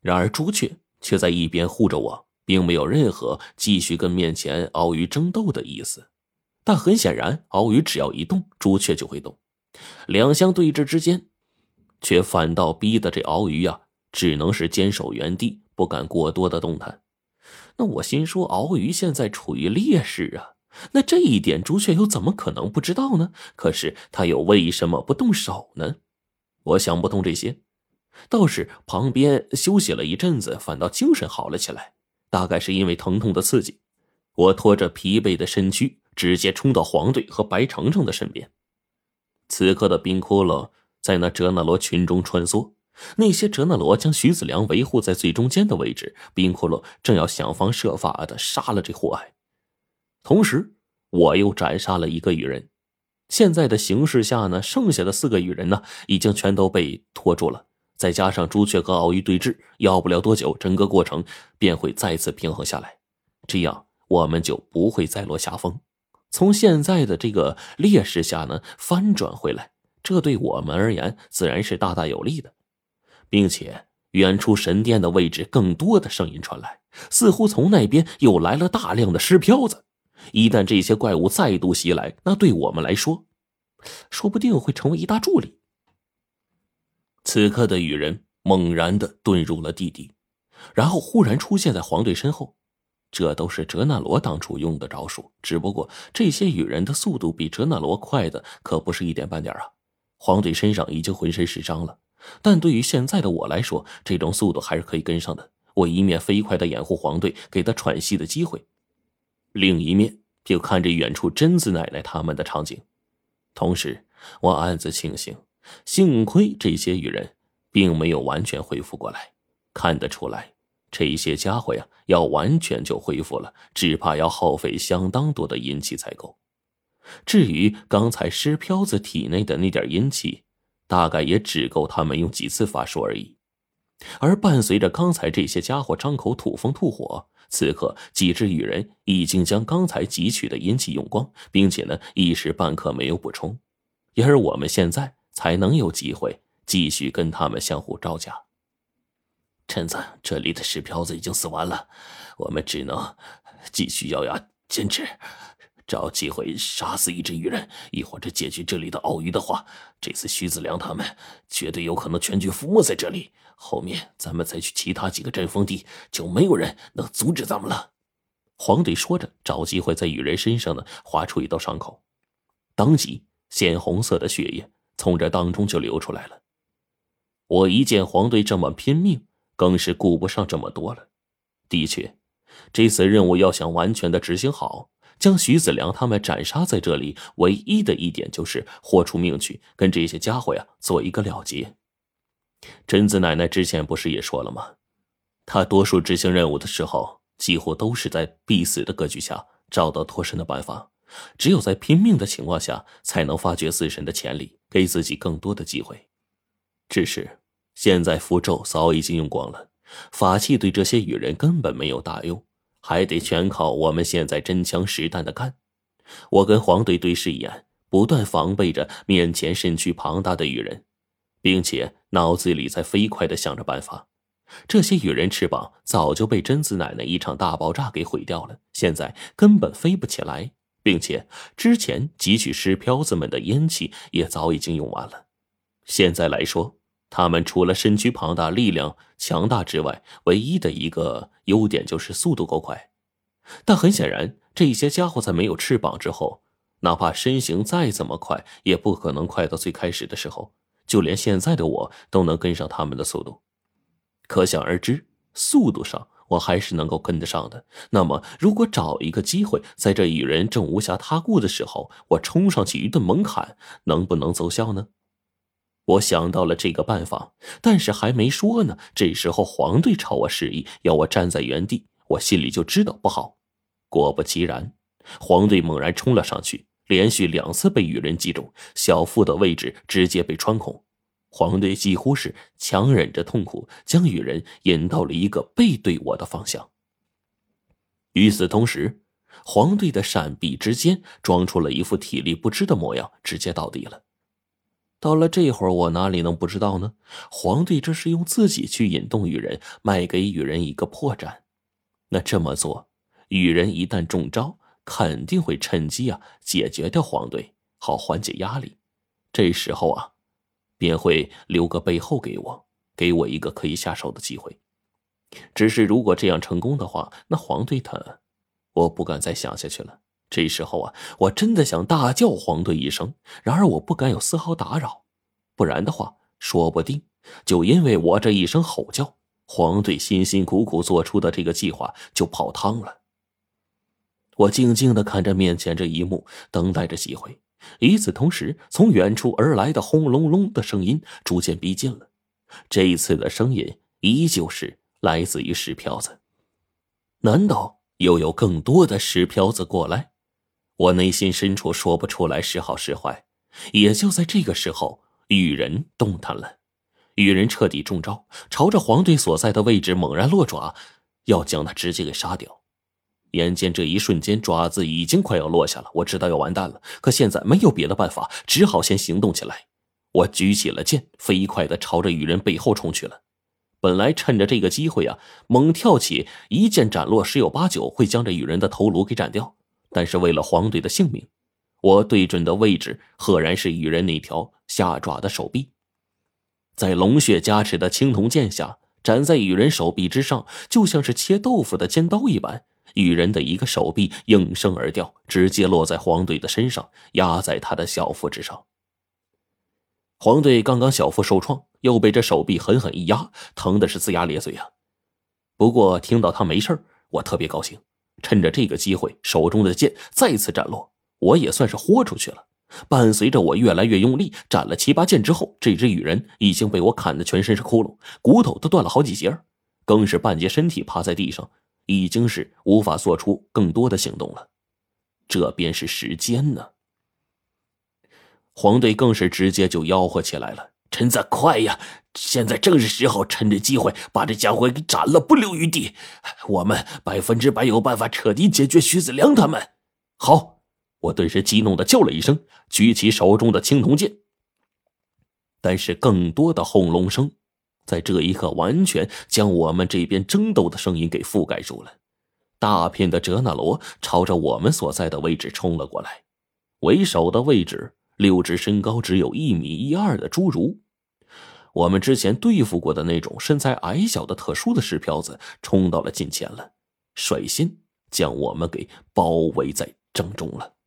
然而朱雀却在一边护着我，并没有任何继续跟面前鳌鱼争斗的意思。但很显然，鳌鱼只要一动，朱雀就会动。两相对峙之间，却反倒逼得这鳌鱼呀，只能是坚守原地，不敢过多的动弹。那我心说，鳌鱼现在处于劣势啊，那这一点朱雀又怎么可能不知道呢？可是他又为什么不动手呢？我想不通这些，倒是旁边休息了一阵子，反倒精神好了起来。大概是因为疼痛的刺激，我拖着疲惫的身躯，直接冲到黄队和白程程的身边。此刻的冰窟窿在那哲那罗群中穿梭，那些哲那罗将徐子良维护在最中间的位置，冰窟窿正要想方设法的杀了这祸害。同时，我又斩杀了一个羽人。现在的形势下呢，剩下的四个羽人呢，已经全都被拖住了。再加上朱雀和鳌鱼对峙，要不了多久，整个过程便会再次平衡下来，这样我们就不会再落下风。从现在的这个劣势下呢，翻转回来，这对我们而言自然是大大有利的。并且，远处神殿的位置，更多的声音传来，似乎从那边又来了大量的尸漂子。一旦这些怪物再度袭来，那对我们来说，说不定会成为一大助力。此刻的雨人猛然的遁入了地底，然后忽然出现在黄队身后。这都是哲纳罗当初用的招数，只不过这些雨人的速度比哲纳罗快的可不是一点半点啊！黄队身上已经浑身是伤了，但对于现在的我来说，这种速度还是可以跟上的。我一面飞快的掩护黄队，给他喘息的机会。另一面就看着远处贞子奶奶他们的场景，同时我暗自庆幸，幸亏这些羽人并没有完全恢复过来。看得出来，这些家伙呀，要完全就恢复了，只怕要耗费相当多的阴气才够。至于刚才尸飘子体内的那点阴气，大概也只够他们用几次法术而已。而伴随着刚才这些家伙张口吐风吐火。此刻，几只羽人已经将刚才汲取的阴气用光，并且呢，一时半刻没有补充，然而我们现在才能有机会继续跟他们相互招架。陈子，这里的石漂子已经死完了，我们只能继续咬牙坚持，找机会杀死一只羽人，一或者解决这里的鳌鱼的话，这次徐子良他们绝对有可能全军覆没在这里。后面咱们再去其他几个阵风地，就没有人能阻止咱们了。黄队说着，找机会在羽人身上呢划出一道伤口，当即鲜红色的血液从这当中就流出来了。我一见黄队这么拼命，更是顾不上这么多了。的确，这次任务要想完全的执行好，将徐子良他们斩杀在这里，唯一的一点就是豁出命去跟这些家伙呀做一个了结。贞子奶奶之前不是也说了吗？她多数执行任务的时候，几乎都是在必死的格局下找到脱身的办法。只有在拼命的情况下，才能发掘死神的潜力，给自己更多的机会。只是现在符咒早已经用光了，法器对这些羽人根本没有大用，还得全靠我们现在真枪实弹的干。我跟黄队对视一眼，不断防备着面前身躯庞大的羽人。并且脑子里在飞快的想着办法，这些羽人翅膀早就被贞子奶奶一场大爆炸给毁掉了，现在根本飞不起来，并且之前汲取尸漂子们的阴气也早已经用完了。现在来说，他们除了身躯庞大、力量强大之外，唯一的一个优点就是速度够快。但很显然，这些家伙在没有翅膀之后，哪怕身形再怎么快，也不可能快到最开始的时候。就连现在的我都能跟上他们的速度，可想而知，速度上我还是能够跟得上的。那么，如果找一个机会，在这羽人正无暇他顾的时候，我冲上去一顿猛砍，能不能奏效呢？我想到了这个办法，但是还没说呢。这时候黄队朝我示意，要我站在原地，我心里就知道不好。果不其然，黄队猛然冲了上去。连续两次被羽人击中，小腹的位置直接被穿孔。黄队几乎是强忍着痛苦，将羽人引到了一个背对我的方向。与此同时，黄队的闪避之间装出了一副体力不支的模样，直接倒地了。到了这会儿，我哪里能不知道呢？黄队这是用自己去引动羽人，卖给羽人一个破绽。那这么做，羽人一旦中招，肯定会趁机啊解决掉黄队，好缓解压力。这时候啊，便会留个背后给我，给我一个可以下手的机会。只是如果这样成功的话，那黄队他，我不敢再想下去了。这时候啊，我真的想大叫黄队一声，然而我不敢有丝毫打扰，不然的话，说不定就因为我这一声吼叫，黄队辛辛苦苦做出的这个计划就泡汤了。我静静的看着面前这一幕，等待着机会。与此同时，从远处而来的轰隆隆的声音逐渐逼近了。这一次的声音依旧是来自于石漂子。难道又有更多的石漂子过来？我内心深处说不出来是好是坏，也就在这个时候，羽人动弹了，羽人彻底中招，朝着黄队所在的位置猛然落爪，要将他直接给杀掉。眼见这一瞬间，爪子已经快要落下了，我知道要完蛋了。可现在没有别的办法，只好先行动起来。我举起了剑，飞快的朝着羽人背后冲去了。本来趁着这个机会啊，猛跳起，一剑斩落，十有八九会将这羽人的头颅给斩掉。但是为了黄队的性命，我对准的位置赫然是羽人那条下爪的手臂。在龙血加持的青铜剑下，斩在羽人手臂之上，就像是切豆腐的尖刀一般。羽人的一个手臂应声而掉，直接落在黄队的身上，压在他的小腹之上。黄队刚刚小腹受创，又被这手臂狠狠一压，疼的是龇牙咧嘴啊。不过听到他没事我特别高兴。趁着这个机会，手中的剑再次斩落，我也算是豁出去了。伴随着我越来越用力，斩了七八剑之后，这只羽人已经被我砍得全身是窟窿，骨头都断了好几节，更是半截身体趴在地上，已经是无法做出更多的行动了。这便是时间呢。黄队更是直接就吆喝起来了。陈子快呀！现在正是时候，趁着机会把这家伙给斩了，不留余地。我们百分之百有办法彻底解决徐子良他们。好，我顿时激动的叫了一声，举起手中的青铜剑。但是更多的轰隆声，在这一刻完全将我们这边争斗的声音给覆盖住了。大片的哲那罗朝着我们所在的位置冲了过来，为首的位置。六只身高只有一米一二的侏儒，我们之前对付过的那种身材矮小的特殊的石漂子，冲到了近前了，率先将我们给包围在正中了。